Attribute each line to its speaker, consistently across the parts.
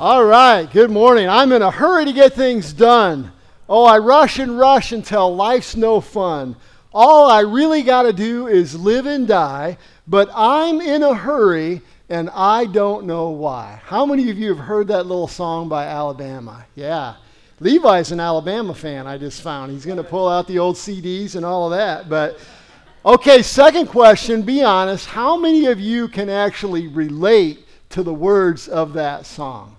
Speaker 1: All right, good morning. I'm in a hurry to get things done. Oh, I rush and rush until life's no fun. All I really got to do is live and die, but I'm in a hurry and I don't know why. How many of you have heard that little song by Alabama? Yeah. Levi's an Alabama fan, I just found. He's going to pull out the old CDs and all of that. But, okay, second question be honest. How many of you can actually relate to the words of that song?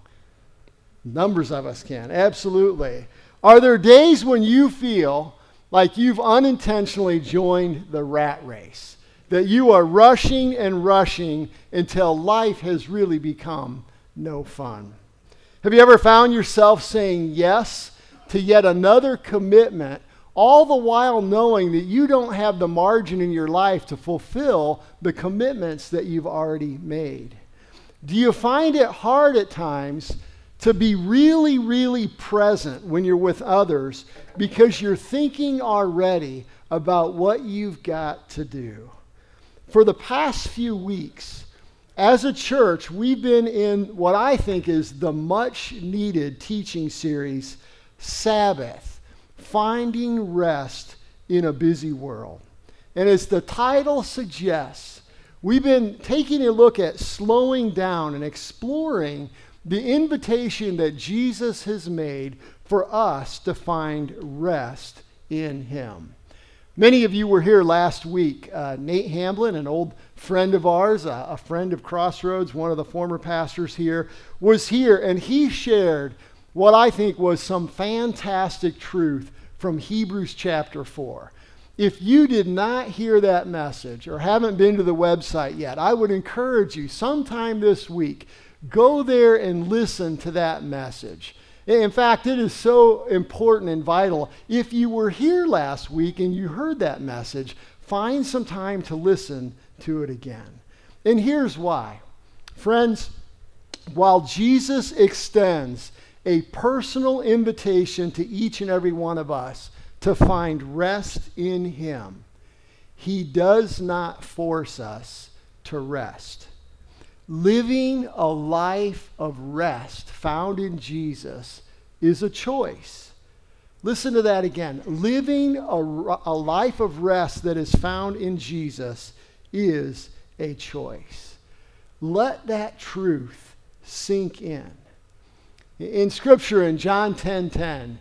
Speaker 1: Numbers of us can, absolutely. Are there days when you feel like you've unintentionally joined the rat race? That you are rushing and rushing until life has really become no fun? Have you ever found yourself saying yes to yet another commitment, all the while knowing that you don't have the margin in your life to fulfill the commitments that you've already made? Do you find it hard at times to be really, really present when you're with others because you're thinking already about what you've got to do. For the past few weeks, as a church, we've been in what I think is the much needed teaching series, Sabbath Finding Rest in a Busy World. And as the title suggests, we've been taking a look at slowing down and exploring the invitation that Jesus has made for us to find rest in Him. Many of you were here last week. Uh, Nate Hamblin, an old friend of ours, uh, a friend of Crossroads, one of the former pastors here, was here and he shared what I think was some fantastic truth from Hebrews chapter 4. If you did not hear that message or haven't been to the website yet, I would encourage you sometime this week Go there and listen to that message. In fact, it is so important and vital. If you were here last week and you heard that message, find some time to listen to it again. And here's why. Friends, while Jesus extends a personal invitation to each and every one of us to find rest in Him, He does not force us to rest. Living a life of rest found in Jesus is a choice. Listen to that again. Living a, a life of rest that is found in Jesus is a choice. Let that truth sink in. In Scripture, in John 10 10,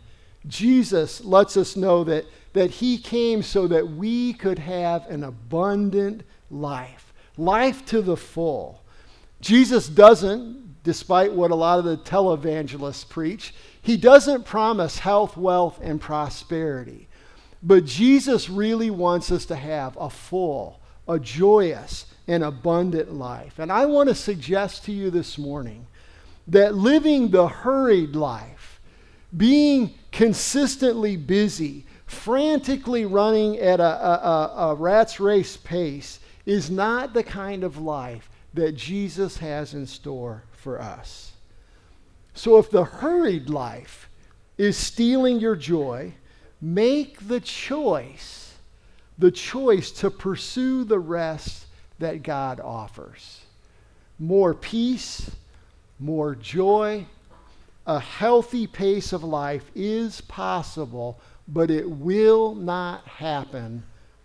Speaker 1: Jesus lets us know that, that He came so that we could have an abundant life, life to the full. Jesus doesn't, despite what a lot of the televangelists preach, he doesn't promise health, wealth, and prosperity. But Jesus really wants us to have a full, a joyous, and abundant life. And I want to suggest to you this morning that living the hurried life, being consistently busy, frantically running at a, a, a, rat's race pace, is not the kind of life that Jesus has in store for us. So if the hurried life is stealing your joy, make the choice, the choice to pursue the rest that God offers. More peace, more joy, a healthy pace of life is possible, but it will not happen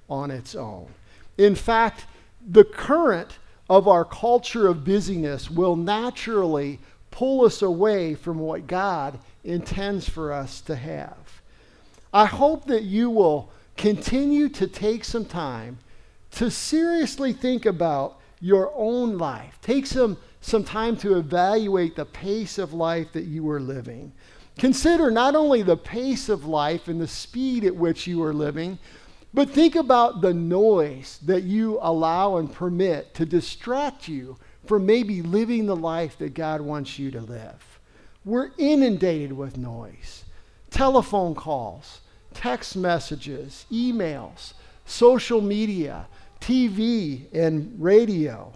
Speaker 1: on its own. In fact, the current of our culture of busyness will naturally pull us away from what God intends for us to have. I hope that you will continue to take some time to seriously think about your own life. Take some, some time to evaluate the pace of life that you are living. Consider not only the pace of life and the speed at which you are living, but think about the noise that you allow and permit to distract you from maybe living the life that God wants you to live. We're inundated with noise telephone calls, text messages, emails, social media, TV, and radio.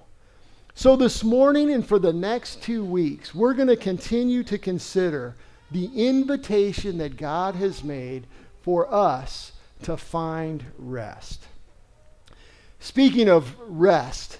Speaker 1: So, this morning and for the next two weeks, we're going to continue to consider the invitation that God has made for us to find rest. Speaking of rest,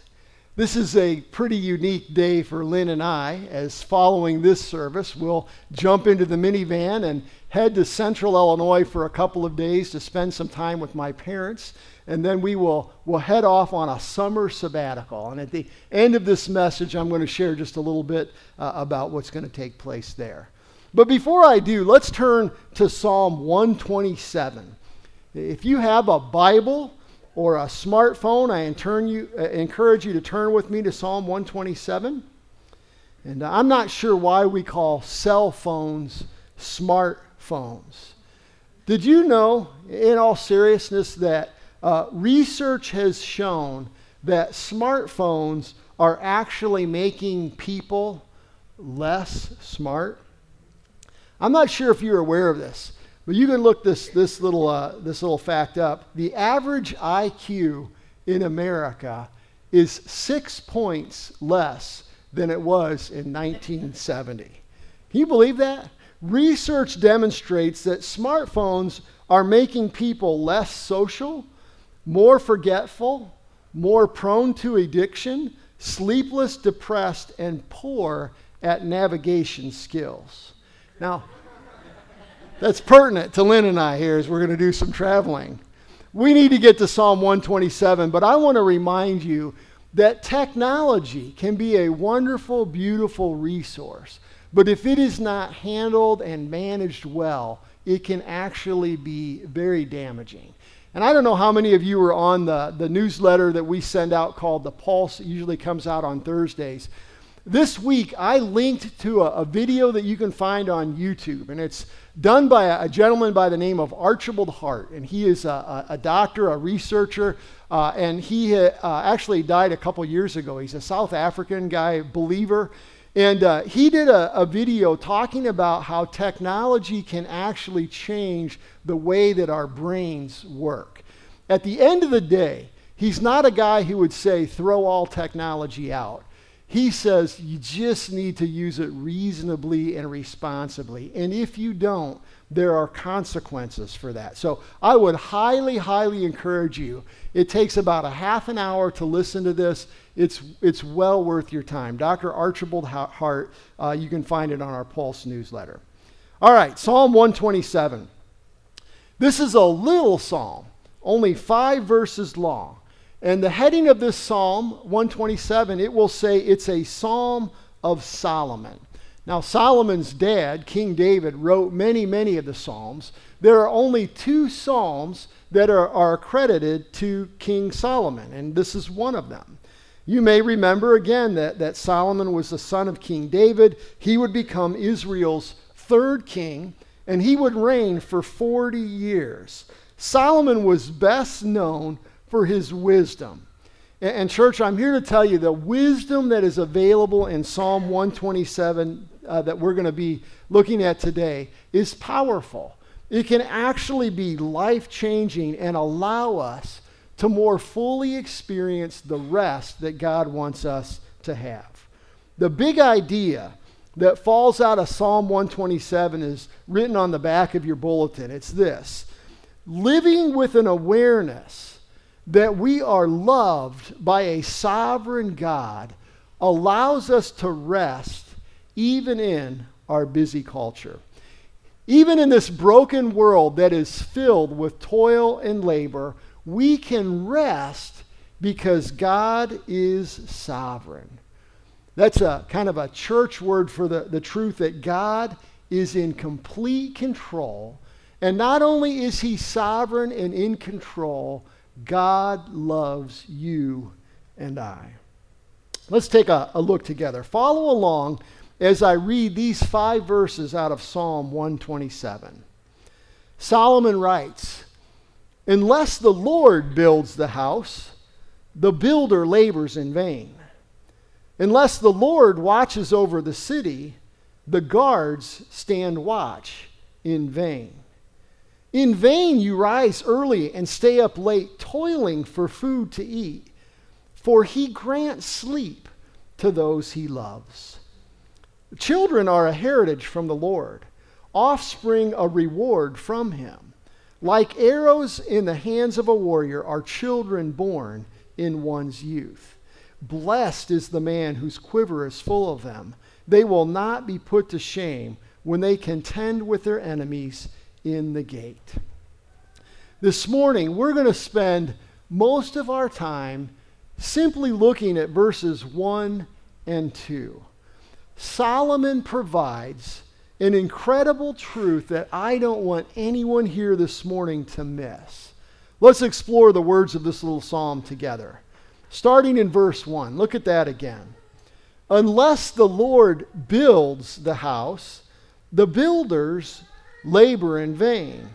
Speaker 1: This is a pretty unique day for Lynn and I, as following this service, we'll jump into the minivan and head to central Illinois for a couple of days to spend some time with my parents. And then we will we'll head off on a summer sabbatical. And at the end of this message, I'm going to share just a little bit uh, about what's going to take place there. But before I do, let's turn to Psalm 127. If you have a Bible, or a smartphone, I you, uh, encourage you to turn with me to Psalm 127. And I'm not sure why we call cell phones smartphones. Did you know, in all seriousness, that uh, research has shown that smartphones are actually making people less smart? I'm not sure if you're aware of this, but you can look this, this, little, uh, this little fact up. The average IQ in America is six points less than it was in 1970. Can you believe that? Research demonstrates that smartphones are making people less social, more forgetful, more prone to addiction, sleepless, depressed, and poor at navigation skills. Now, that's pertinent to Lynn and I here as we're going to do some traveling. We need to get to Psalm 127, but I want to remind you that technology can be a wonderful, beautiful resource. But if it is not handled and managed well, it can actually be very damaging. And I don't know how many of you are on the, the newsletter that we send out called The Pulse. It usually comes out on Thursdays. This week, I linked to a, a video that you can find on YouTube, and it's done by a, a, gentleman by the name of Archibald Hart. And he is a, a doctor, a researcher, uh, and he uh, actually died a couple years ago. He's a South African guy, believer. And uh, he did a, a, video talking about how technology can actually change the way that our brains work. At the end of the day, he's not a guy who would say, throw all technology out. He says you just need to use it reasonably and responsibly. And if you don't, there are consequences for that. So I would highly, highly encourage you. It takes about a half an hour to listen to this. It's, it's well worth your time. Dr. Archibald Hart, uh, you can find it on our Pulse newsletter. All right, Psalm 127. This is a little psalm, only five verses long. And the heading of this Psalm 127, it will say it's a Psalm of Solomon. Now, Solomon's dad, King David, wrote many, many of the Psalms. There are only two Psalms that are, are credited to King Solomon, and this is one of them. You may remember again that, that Solomon was the son of King David. He would become Israel's third king, and he would reign for 40 years. Solomon was best known for his wisdom. And, church, I'm here to tell you the wisdom that is available in Psalm 127 uh, that we're going to be looking at today is powerful. It can actually be life changing and allow us to more fully experience the rest that God wants us to have. The big idea that falls out of Psalm 127 is written on the back of your bulletin. It's this living with an awareness that we are loved by a sovereign God allows us to rest even in our busy culture. Even in this broken world that is filled with toil and labor, we can rest because God is sovereign. That's a kind of a church word for the, the truth that God is in complete control. And not only is he sovereign and in control, God loves you and I. Let's take a, a, look together. Follow along as I read these five verses out of Psalm 127. Solomon writes, Unless the Lord builds the house, the builder labors in vain. Unless the Lord watches over the city, the guards stand watch in vain. In vain you rise early and stay up late, toiling for food to eat, for he grants sleep to those he loves. Children are a heritage from the Lord, offspring a reward from him. Like arrows in the hands of a warrior are children born in one's youth. Blessed is the man whose quiver is full of them. They will not be put to shame when they contend with their enemies in the gate. This morning, we're going to spend most of our time simply looking at verses 1 and 2. Solomon provides an incredible truth that I don't want anyone here this morning to miss. Let's explore the words of this little psalm together. Starting in verse 1, look at that again. Unless the Lord builds the house, the builders labor in vain.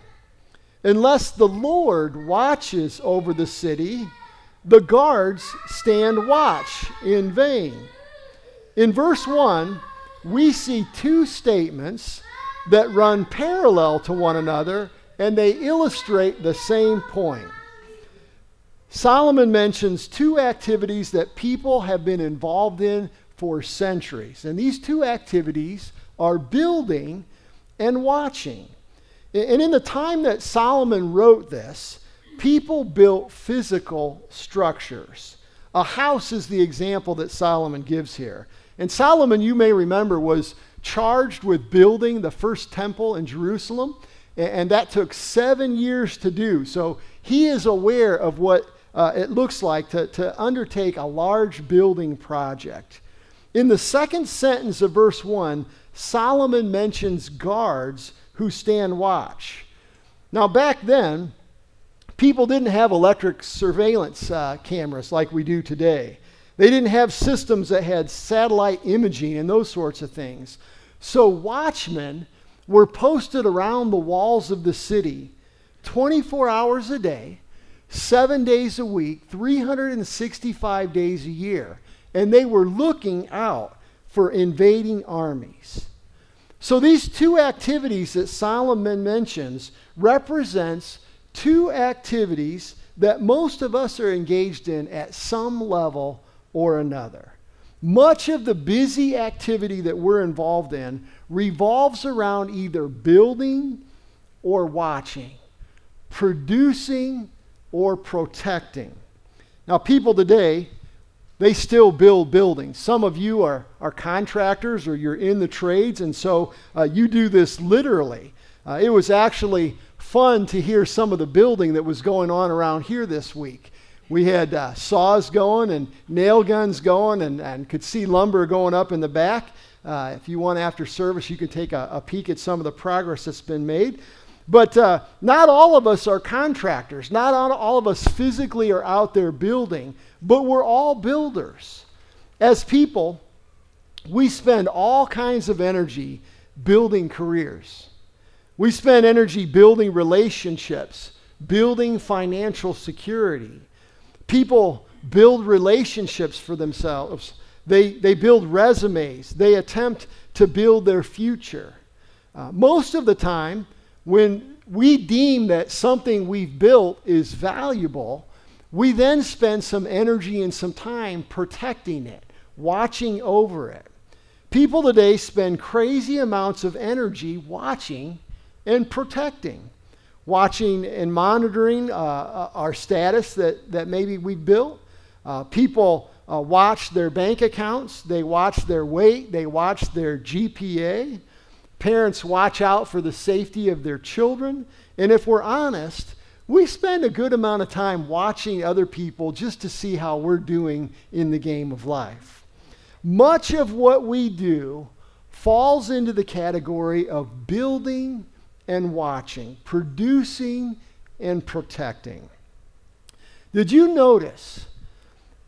Speaker 1: Unless the Lord watches over the city, the guards stand watch in vain. In verse 1, we see two statements that run parallel to one another and they illustrate the same point. Solomon mentions two activities that people have been involved in for centuries. And these two activities are building and watching. And in the time that Solomon wrote this, people built physical structures. A house is the example that Solomon gives here. And Solomon, you may remember, was charged with building the first temple in Jerusalem, and that took seven years to do. So he is aware of what uh, it looks like to, to undertake a large building project. In the second sentence of verse 1, Solomon mentions guards who stand watch. Now, back then, people didn't have electric surveillance uh, cameras like we do today. They didn't have systems that had satellite imaging and those sorts of things. So, watchmen were posted around the walls of the city 24 hours a day, seven days a week, 365 days a year. And they were looking out for invading armies. So these two activities that Solomon mentions represents two activities that most of us are engaged in at some level or another. Much of the busy activity that we're involved in revolves around either building or watching, producing or protecting. Now, people today, they still build buildings. Some of you are, are contractors or you're in the trades, and so uh, you do this literally. Uh, it was actually fun to hear some of the building that was going on around here this week. We had uh, saws going and nail guns going, and, and could see lumber going up in the back. Uh, if you want after service, you can take a, a peek at some of the progress that's been made. But uh, not all of us are contractors. Not all of us physically are out there building, but we're all builders. As people, we spend all kinds of energy building careers. We spend energy building relationships, building financial security. People build relationships for themselves. They, they build resumes. They attempt to build their future. Uh, most of the time, when we deem that something we've built is valuable, we then spend some energy and some time protecting it, watching over it. People today spend crazy amounts of energy watching and protecting, watching and monitoring uh, uh our status that, that maybe we've built. Uh, people uh, watch their bank accounts, they watch their weight, they watch their GPA. Parents watch out for the safety of their children. And if we're honest, we spend a good amount of time watching other people just to see how we're doing in the game of life. Much of what we do falls into the category of building and watching, producing and protecting. Did you notice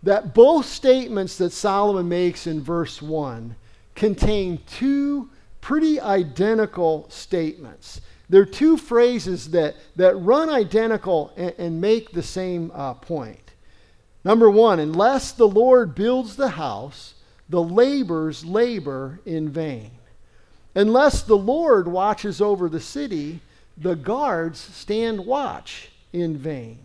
Speaker 1: that both statements that Solomon makes in verse 1 contain two pretty identical statements. They're two phrases that, that run identical and, and make the same uh, point. Number one, unless the Lord builds the house, the laborers labor in vain. Unless the Lord watches over the city, the guards stand watch in vain.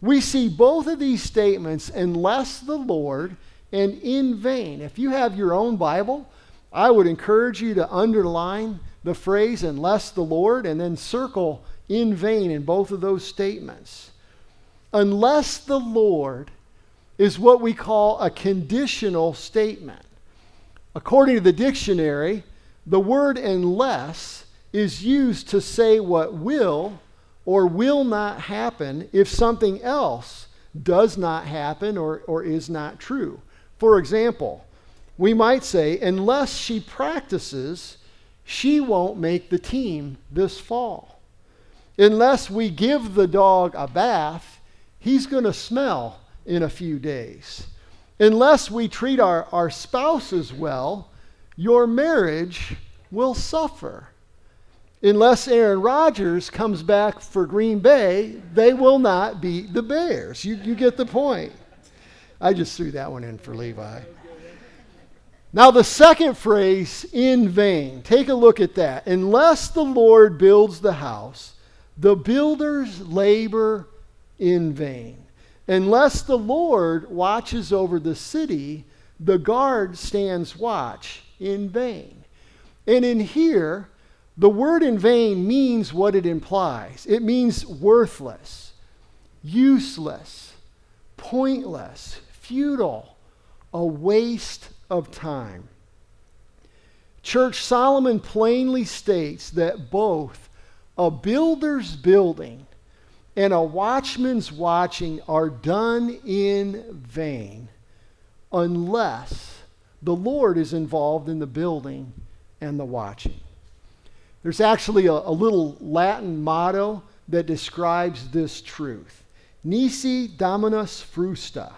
Speaker 1: We see both of these statements, unless the Lord and in vain. If you have your own Bible, I would encourage you to underline the phrase, unless the Lord, and then circle in vain in both of those statements. Unless the Lord is what we call a conditional statement. According to the dictionary, the word unless is used to say what will or will not happen if something else does not happen or, or is not true. For example, we might say, unless she practices, she won't make the team this fall. Unless we give the dog a bath, he's going to smell in a few days. Unless we treat our, our spouses well, your marriage will suffer. Unless Aaron Rodgers comes back for Green Bay, they will not beat the Bears. You, you get the point. I just threw that one in for Levi. Now, the second phrase, in vain, take a look at that. Unless the Lord builds the house, the builders labor in vain. Unless the Lord watches over the city, the guard stands watch in vain. And in here, the word in vain means what it implies it means worthless, useless, pointless, futile, a waste of time. Church Solomon plainly states that both a builder's building and a watchman's watching are done in vain unless the Lord is involved in the building and the watching. There's actually a, a little Latin motto that describes this truth Nisi Dominus Frustra.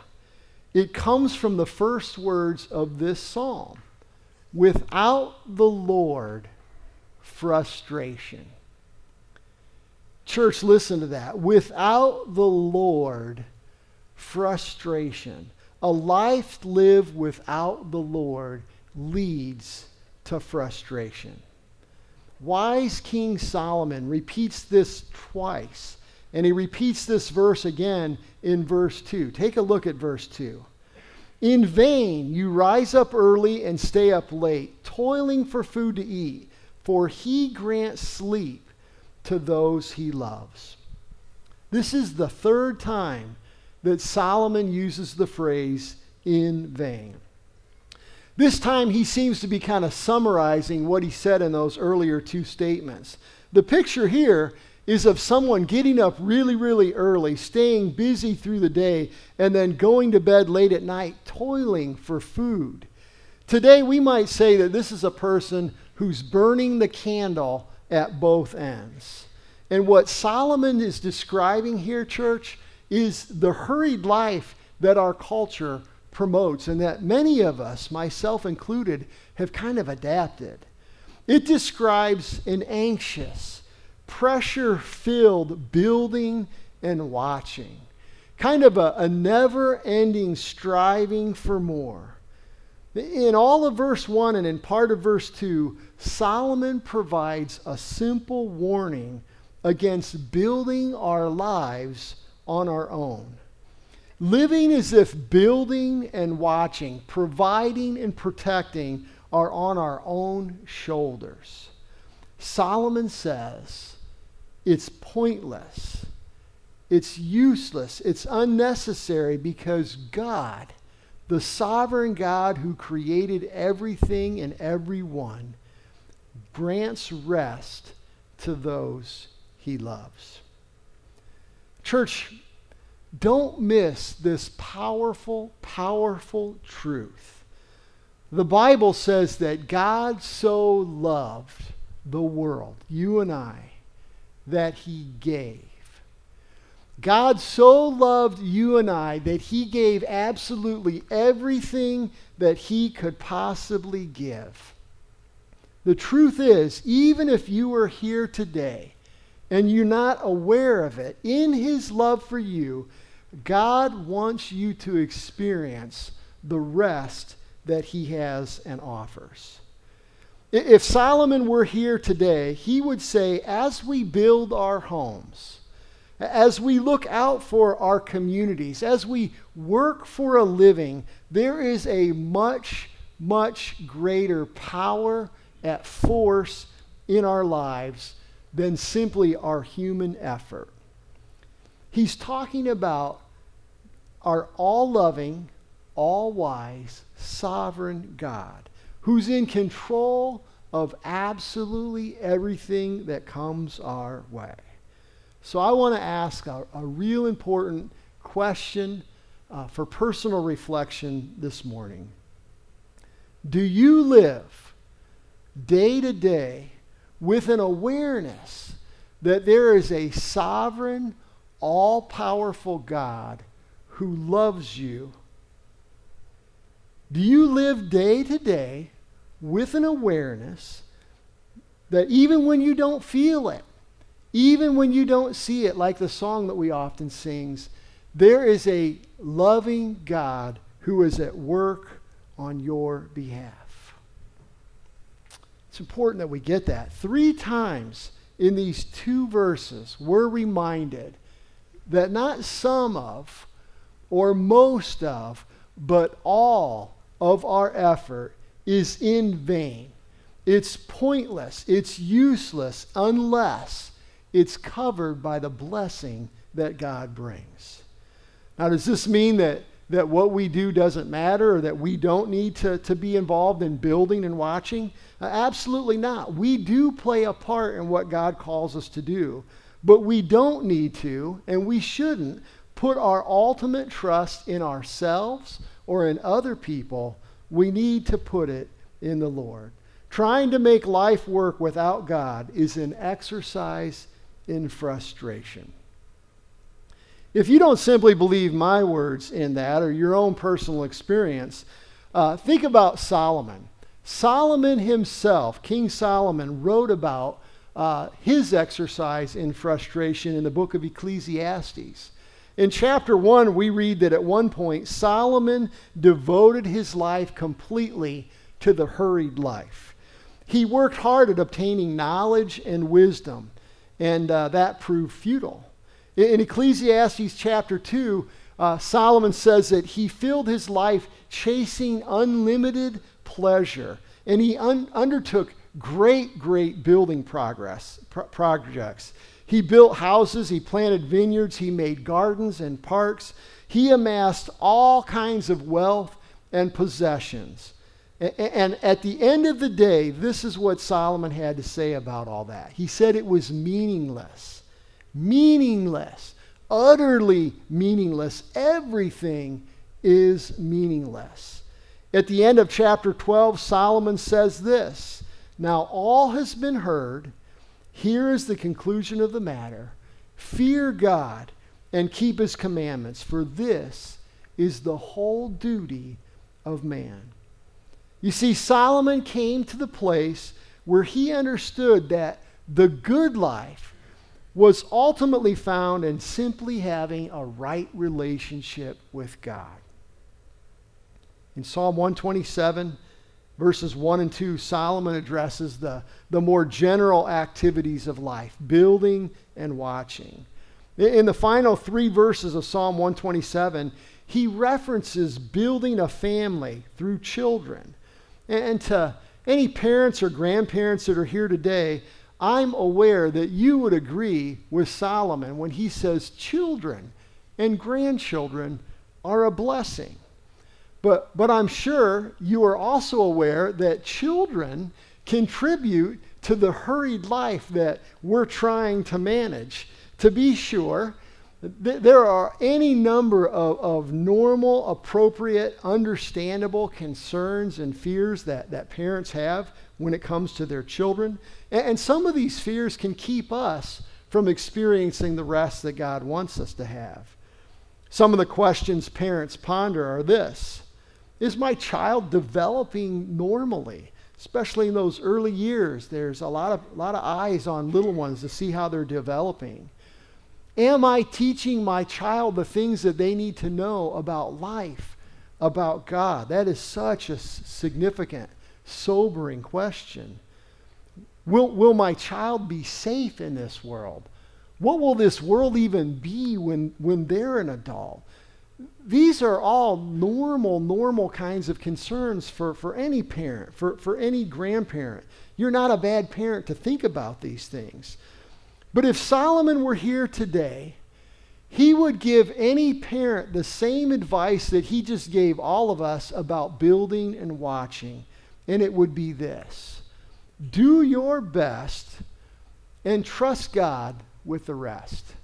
Speaker 1: It comes from the first words of this psalm without the Lord, frustration. Church, listen to that. Without the Lord, frustration. A life lived without the Lord leads to frustration. Wise King Solomon repeats this twice, and he repeats this verse again in verse 2. Take a look at verse 2. In vain you rise up early and stay up late, toiling for food to eat, for he grants sleep to those he loves. This is the third time that Solomon uses the phrase in vain. This time he seems to be kind of summarizing what he said in those earlier two statements. The picture here is of someone getting up really, really early, staying busy through the day, and then going to bed late at night, toiling for food. Today, we might say that this is a person who's burning the candle at both ends. And what Solomon is describing here, church, is the hurried life that our culture promotes and that many of us, myself included, have kind of adapted. It describes an anxious, pressure filled building and watching, kind of a, a never ending striving for more. In all of verse 1 and in part of verse 2, Solomon provides a simple warning against building our lives on our own. Living as if building and watching, providing and protecting are on our own shoulders. Solomon says it's pointless, it's useless, it's unnecessary because God, the sovereign God who created everything and everyone, grants rest to those he loves. Church, don't miss this powerful, powerful truth. The Bible says that God so loved the world, you and I, that he gave. God so loved you and I that he gave absolutely everything that he could possibly give. The truth is, even if you are here today and you're not aware of it, in his love for you, God wants you to experience the rest that he has and offers. If Solomon were here today, he would say, as we build our homes, as we look out for our communities, as we work for a living, there is a much, much greater power at force in our lives than simply our human effort. He's talking about our all loving, all wise, sovereign God who's in control of absolutely everything that comes our way. So I want to ask a, a real important question uh, for personal reflection this morning. Do you live day to day with an awareness that there is a sovereign, all powerful God who loves you? Do you live day to day with an awareness that even when you don't feel it, even when you don't see it, like the song that we often sings, there is a loving God who is at work on your behalf. It's important that we get that. Three times in these two verses, we're reminded that not some of or most of, but all of our effort is in vain. It's pointless. It's useless unless it's covered by the blessing that God brings. Now, does this mean that, that what we do doesn't matter or that we don't need to, to be involved in building and watching? Uh, absolutely not. We do play a part in what God calls us to do, but we don't need to, and we shouldn't, put our ultimate trust in ourselves or in other people. We need to put it in the Lord. Trying to make life work without God is an exercise in frustration. If you don't simply believe my words in that or your own personal experience, uh, think about Solomon. Solomon himself, King Solomon, wrote about uh, his exercise in frustration in the book of Ecclesiastes. In chapter 1, we read that at one point, Solomon devoted his life completely to the hurried life. He worked hard at obtaining knowledge and wisdom, and uh, that proved futile. In Ecclesiastes chapter 2, uh, Solomon says that he filled his life chasing unlimited pleasure, and he un- undertook great, great building progress, pro- projects. He built houses, he planted vineyards, he made gardens and parks. He amassed all kinds of wealth and possessions. And at the end of the day, this is what Solomon had to say about all that. He said it was meaningless meaningless, utterly meaningless. Everything is meaningless. At the end of chapter 12, Solomon says this Now all has been heard. Here is the conclusion of the matter Fear God and keep his commandments, for this is the whole duty of man. You see, Solomon came to the place where he understood that the good life was ultimately found in simply having a right relationship with God. In Psalm 127, verses 1 and 2, Solomon addresses the, the more general activities of life, building and watching. In the final three verses of Psalm 127, he references building a family through children. And to any parents or grandparents that are here today, I'm aware that you would agree with Solomon when he says children and grandchildren are a blessing. But, but I'm sure you are also aware that children contribute to the hurried life that we're trying to manage. To be sure, th- there are any number of, of normal, appropriate, understandable concerns and fears that, that parents have when it comes to their children. And, and some of these fears can keep us from experiencing the rest that God wants us to have. Some of the questions parents ponder are this Is my child developing normally? Especially in those early years, there's a lot of, a lot of eyes on little ones to see how they're developing. Am I teaching my child the things that they need to know about life, about God? That is such a significant sobering question. Will, will my child be safe in this world? What will this world even be when, when they're an adult? These are all normal, normal kinds of concerns for, for any parent, for, for any grandparent. You're not a bad parent to think about these things. But if Solomon were here today, he would give any parent the same advice that he just gave all of us about building and watching. And it would be this do your best and trust God with the rest.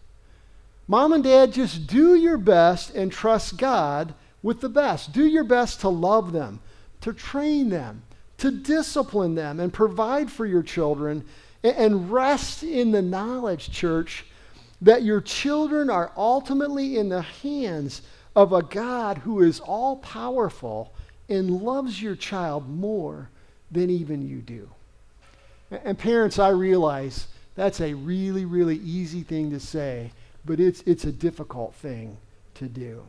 Speaker 1: Mom and dad, just do your best and trust God with the best. Do your best to love them, to train them, to discipline them, and provide for your children. And rest in the knowledge, church, that your children are ultimately in the hands of a God who is all powerful and loves your child more than even you do. And parents, I realize that's a really, really easy thing to say, but it's, it's a difficult thing to do.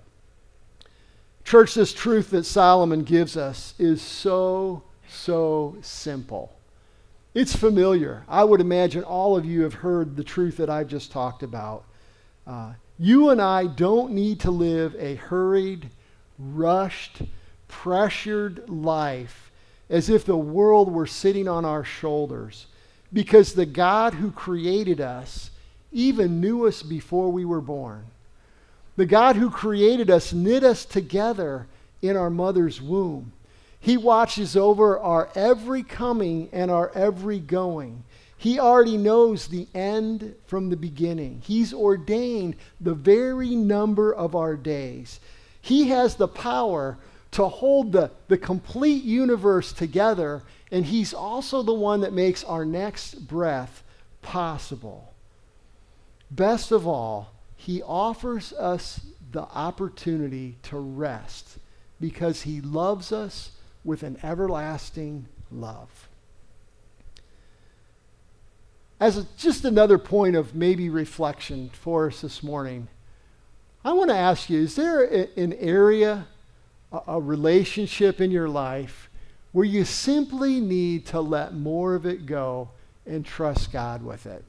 Speaker 1: Church, this truth that Solomon gives us is so, so simple. It's familiar. I would imagine all of you have heard the truth that I've just talked about. Uh, you and I don't need to live a hurried, rushed, pressured life as if the world were sitting on our shoulders because the God who created us even knew us before we were born. The God who created us knit us together in our mother's womb. He watches over our every coming and our every going. He already knows the end from the beginning. He's ordained the very number of our days. He has the power to hold the, the complete universe together, and He's also the one that makes our next breath possible. Best of all, He offers us the opportunity to rest because He loves us with an everlasting love. As a, just another point of maybe reflection for us this morning, I want to ask you is there a, an area, a, a relationship in your life where you simply need to let more of it go and trust God with it?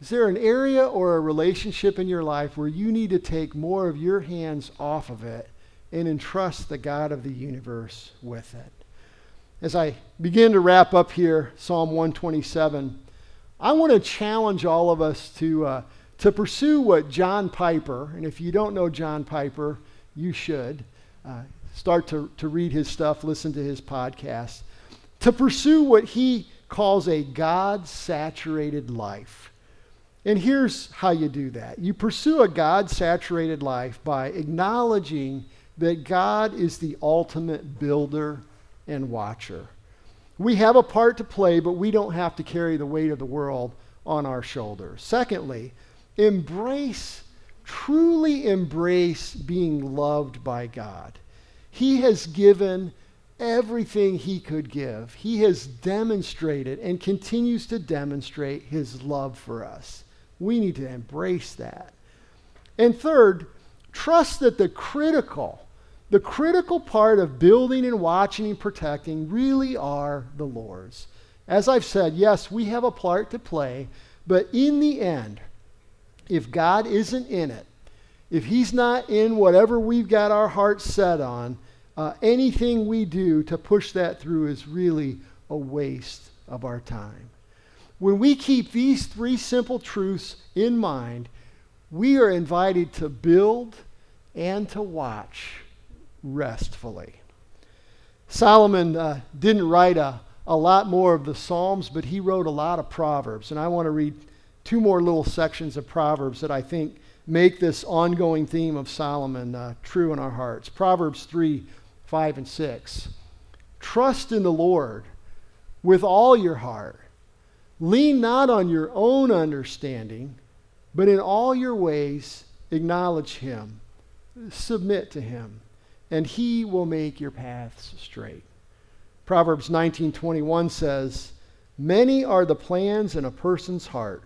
Speaker 1: Is there an area or a relationship in your life where you need to take more of your hands off of it and entrust the God of the universe with it. As I begin to wrap up here, Psalm 127, I want to challenge all of us to, uh, to pursue what John Piper, and if you don't know John Piper, you should uh, start to, to read his stuff, listen to his podcast, to pursue what he calls a God saturated life. And here's how you do that you pursue a God saturated life by acknowledging that God is the ultimate builder and watcher. We have a part to play, but we don't have to carry the weight of the world on our shoulders. Secondly, embrace, truly embrace being loved by God. He has given everything he could give. He has demonstrated and continues to demonstrate his love for us. We need to embrace that. And third, trust that the critical, the critical part of building and watching and protecting really are the Lord's. As I've said, yes, we have a part to play, but in the end, if God isn't in it, if He's not in whatever we've got our hearts set on, uh, anything we do to push that through is really a waste of our time. When we keep these three simple truths in mind, we are invited to build and to watch restfully. Solomon uh, didn't write a, a lot more of the Psalms, but he wrote a lot of Proverbs. And I want to read two more little sections of Proverbs that I think make this ongoing theme of Solomon uh, true in our hearts. Proverbs 3 5 and 6. Trust in the Lord with all your heart. Lean not on your own understanding, but in all your ways acknowledge him. Submit to him and he will make your paths straight. Proverbs 19:21 says, "Many are the plans in a person's heart,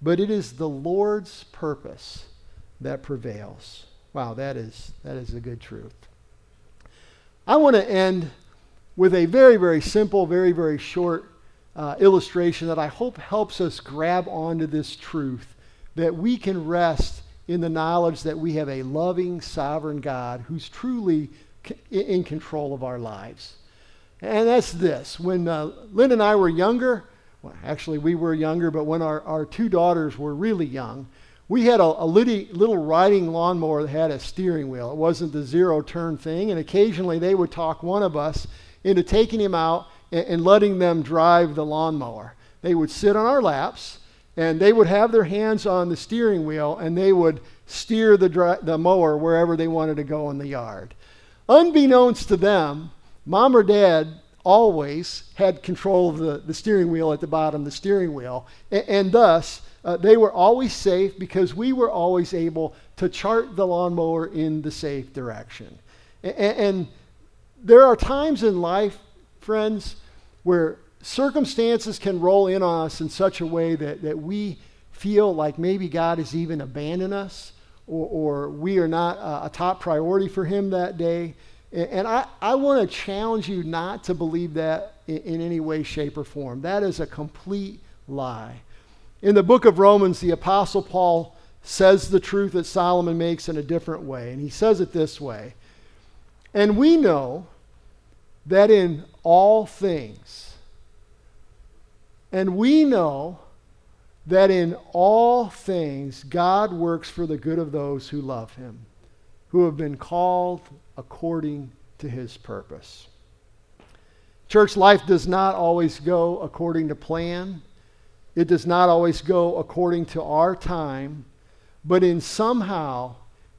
Speaker 1: but it is the Lord's purpose that prevails." Wow, that is that is a good truth. I want to end with a very very simple, very very short uh, illustration that I hope helps us grab onto this truth that we can rest in the knowledge that we have a loving, sovereign God who's truly in control of our lives. And that's this. When uh, Lynn and I were younger, well, actually, we were younger, but when our, our two daughters were really young, we had a, a little, little riding lawnmower that had a steering wheel. It wasn't the zero turn thing. And occasionally they would talk one of us into taking him out and, and letting them drive the lawnmower. They would sit on our laps and they would have their hands on the steering wheel and they would steer the, dry, the mower wherever they wanted to go in the yard. Unbeknownst to them, mom or dad always had control of the, the steering wheel at the bottom, the steering wheel, and, and thus uh, they were always safe because we were always able to chart the lawnmower in the safe direction. And, and there are times in life, friends, where circumstances can roll in on us in such a way that, that we feel like maybe God has even abandoned us or, or we are not a, a, top priority for Him that day. And, and I, I want to challenge you not to believe that in, in any way, shape, or form. That is a complete lie. In the book of Romans, the Apostle Paul says the truth that Solomon makes in a different way. And he says it this way And we know that in all things, and we know that in all things God works for the good of those who love him, who have been called according to his purpose. Church life does not always go according to plan. It does not always go according to our time, but in somehow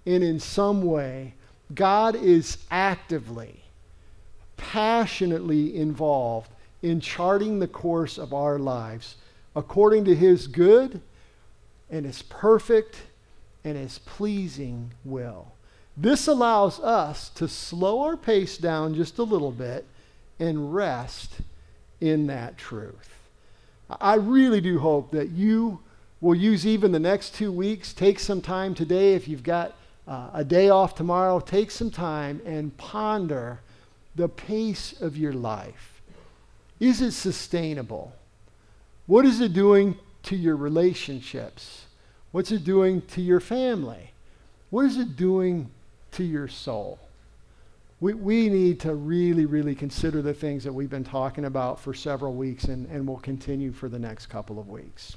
Speaker 1: and in some way, God is actively, passionately involved in charting the course of our lives according to his good and his perfect and his pleasing will. This allows us to slow our pace down just a little bit and rest in that truth. I really do hope that you will use even the next two weeks. Take some time today. If you've got uh, a day off tomorrow, take some time and ponder the pace of your life. Is it sustainable? What is it doing to your relationships? What's it doing to your family? What is it doing to your soul? we, we need to really, really consider the things that we've been talking about for several weeks and, and will continue for the next couple of weeks.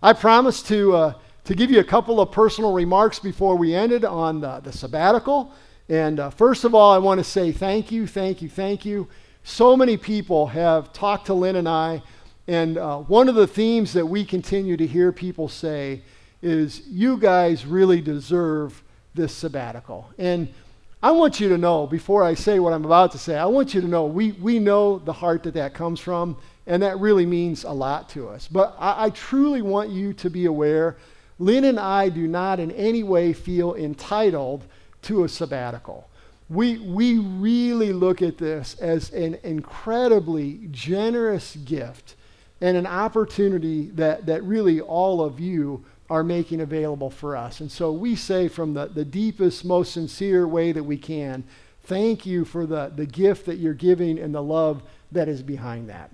Speaker 1: I promised to, uh, to give you a couple of personal remarks before we ended on the, the sabbatical. And uh, first of all, I want to say thank you, thank you, thank you. So many people have talked to Lynn and I, and uh, one of the themes that we continue to hear people say is, You guys really deserve this sabbatical. And I want you to know, before I say what I'm about to say, I want you to know we, we know the heart that that comes from, and that really means a lot to us. But I, I truly want you to be aware Lynn and I do not in any way feel entitled to a sabbatical. We, we really look at this as an incredibly generous gift and an opportunity that, that really all of you are making available for us. And so we say from the, the deepest, most sincere way that we can, thank you for the, the gift that you're giving and the love that is behind that.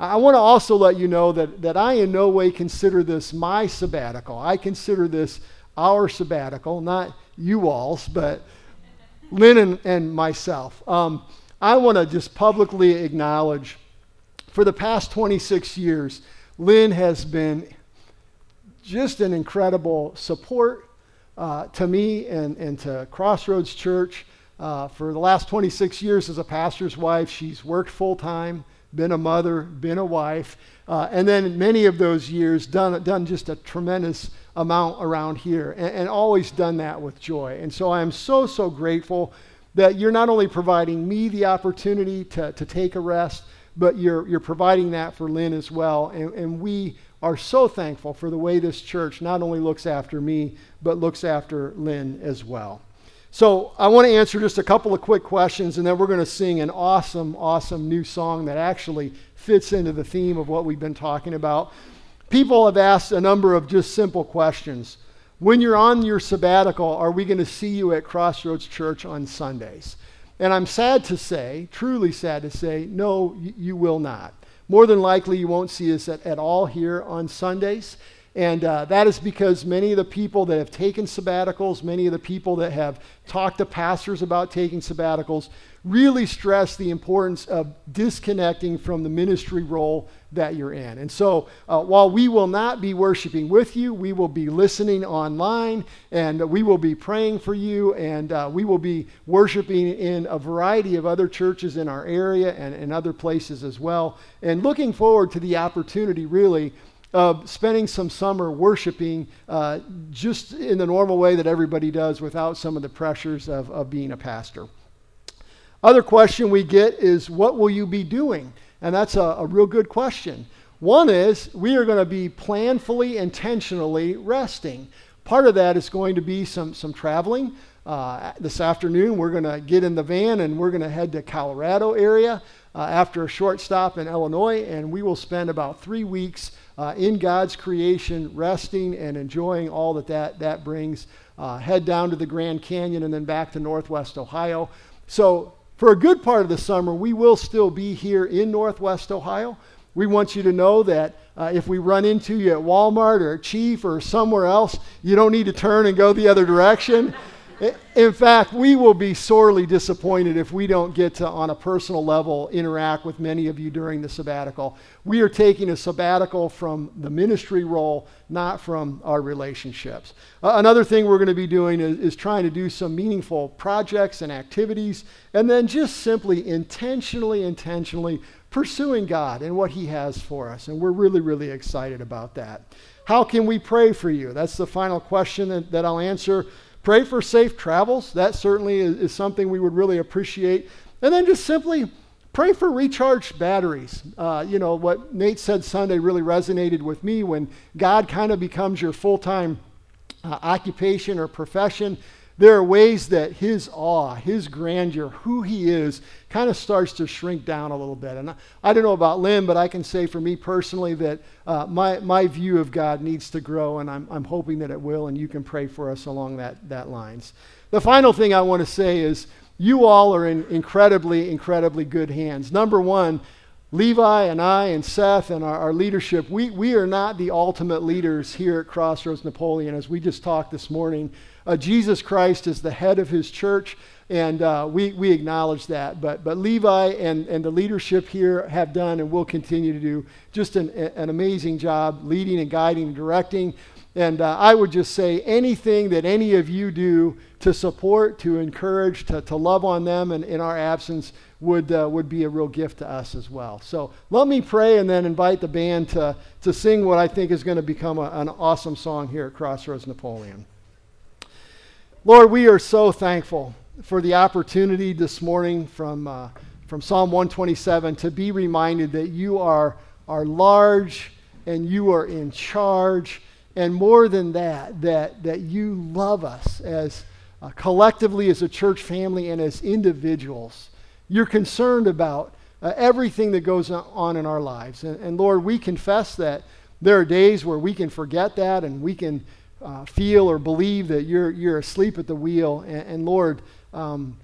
Speaker 1: I want to also let you know that, that I in no way consider this my sabbatical. I consider this our sabbatical, not you all's, but Lynn and, and myself. Um, I want to just publicly acknowledge for the past 26 years, Lynn has been just an incredible support uh, to me and, and to Crossroads Church. Uh, for the last 26 years as a pastor's wife, she's worked full time, been a mother, been a wife, uh, and then many of those years done, done just a tremendous amount around here, and, and always done that with joy. And so I am so, so grateful that you're not only providing me the opportunity to, to take a rest, but you're, you're providing that for Lynn as well. And, and we are so thankful for the way this church not only looks after me, but looks after Lynn as well. So I want to answer just a couple of quick questions, and then we're going to sing an awesome, awesome new song that actually fits into the theme of what we've been talking about. People have asked a number of just simple questions. When you're on your sabbatical, are we going to see you at Crossroads Church on Sundays? And I'm sad to say, truly sad to say, no, you will not. More than likely, you won't see us at, at all here on Sundays. And uh, that is because many of the people that have taken sabbaticals, many of the people that have talked to pastors about taking sabbaticals, really stress the importance of disconnecting from the ministry role that you're in. And so, uh, while we will not be worshiping with you, we will be listening online and we will be praying for you and uh, we will be worshiping in a variety of other churches in our area and, and other places as well. And looking forward to the opportunity, really of spending some summer worshiping uh, just in the normal way that everybody does without some of the pressures of, of being a pastor. Other question we get is, what will you be doing? And that's a, a real good question. One is, we are going to be planfully, intentionally resting. Part of that is going to be some, some traveling. Uh, this afternoon, we're going to get in the van and we're going to head to Colorado area uh, after a short stop in Illinois, and we will spend about three weeks uh, in God's creation, resting and enjoying all that that, that brings. Uh, head down to the Grand Canyon and then back to Northwest Ohio. So, for a good part of the summer, we will still be here in Northwest Ohio. We want you to know that uh, if we run into you at Walmart or at Chief or somewhere else, you don't need to turn and go the other direction. In fact, we will be sorely disappointed if we don't get to, on a personal level, interact with many of you during the sabbatical. We are taking a sabbatical from the ministry role, not from our relationships. Uh, another thing we're going to be doing is, is trying to do some meaningful projects and activities, and then just simply intentionally, intentionally pursuing God and what He has for us. And we're really, really excited about that. How can we pray for you? That's the final question that, that I'll answer Pray for safe travels. That certainly is, is something we would really appreciate. And then just simply pray for recharged batteries. Uh, you know, what Nate said Sunday really resonated with me when God kind of becomes your full time uh, occupation or profession there are ways that his awe, his grandeur, who he is, kind of starts to shrink down a little bit. And I, I don't know about Lynn, but I can say for me personally that uh, my, my view of God needs to grow, and I'm, I'm hoping that it will, and you can pray for us along that, that lines. The final thing I want to say is you all are in incredibly, incredibly good hands. Number one, Levi and I and Seth and our, our, leadership, we, we are not the ultimate leaders here at Crossroads Napoleon, as we just talked this morning. Uh, Jesus Christ is the head of his church, and uh, we, we acknowledge that. But, but Levi and, and the leadership here have done and will continue to do just an, an amazing job leading and guiding and directing. And uh, I would just say anything that any of you do to support, to encourage, to, to love on them and in our absence would, uh, would be a real gift to us as well. So let me pray and then invite the band to, to sing what I think is going to become a, an awesome song here at Crossroads Napoleon. Lord, we are so thankful for the opportunity this morning from, uh, from Psalm 127 to be reminded that you are, are large and you are in charge. And more than that, that, that you love us as uh, collectively as a church family and as individuals. You're concerned about uh, everything that goes on in our lives. And, and Lord, we confess that there are days where we can forget that and we can uh, feel or believe that you're, you're asleep at the wheel. And, and Lord, um,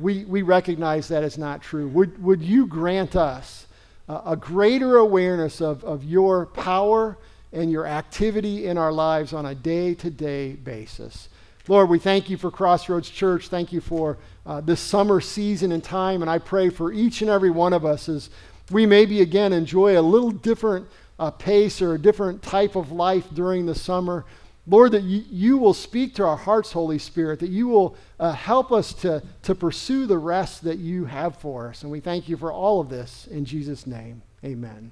Speaker 1: we, we recognize that is not true. Would, would you grant us uh, a greater awareness of, of your power and your activity in our lives on a day to day basis? Lord, we thank you for Crossroads Church. Thank you for uh, this summer season and time. And I pray for each and every one of us as we maybe again enjoy a little different uh, pace or a different type of life during the summer. Lord, that you, you, will speak to our hearts, Holy Spirit, that you will uh, help us to, to pursue the rest that you have for us. And we thank you for all of this in Jesus' name. Amen.